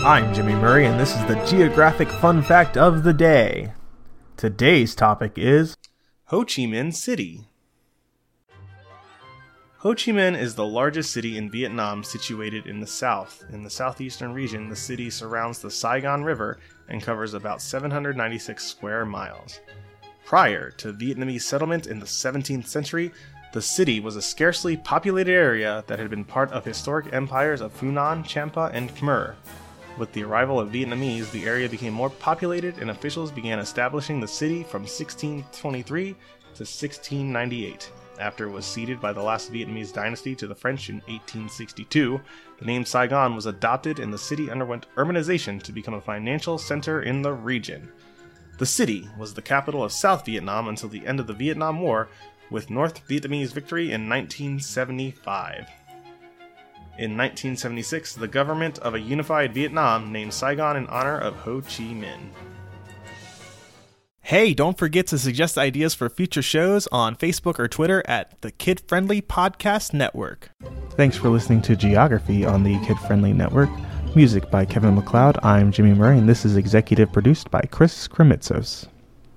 I'm Jimmy Murray, and this is the Geographic Fun Fact of the Day. Today's topic is Ho Chi Minh City. Ho Chi Minh is the largest city in Vietnam situated in the south. In the southeastern region, the city surrounds the Saigon River and covers about 796 square miles. Prior to Vietnamese settlement in the 17th century, the city was a scarcely populated area that had been part of historic empires of Funan, Champa, and Khmer. With the arrival of Vietnamese, the area became more populated and officials began establishing the city from 1623 to 1698. After it was ceded by the last Vietnamese dynasty to the French in 1862, the name Saigon was adopted and the city underwent urbanization to become a financial center in the region. The city was the capital of South Vietnam until the end of the Vietnam War, with North Vietnamese victory in 1975. In 1976, the government of a unified Vietnam named Saigon in honor of Ho Chi Minh. Hey, don't forget to suggest ideas for future shows on Facebook or Twitter at the Kid Friendly Podcast Network. Thanks for listening to Geography on the Kid Friendly Network. Music by Kevin MacLeod. I'm Jimmy Murray, and this is executive produced by Chris Kremitzos.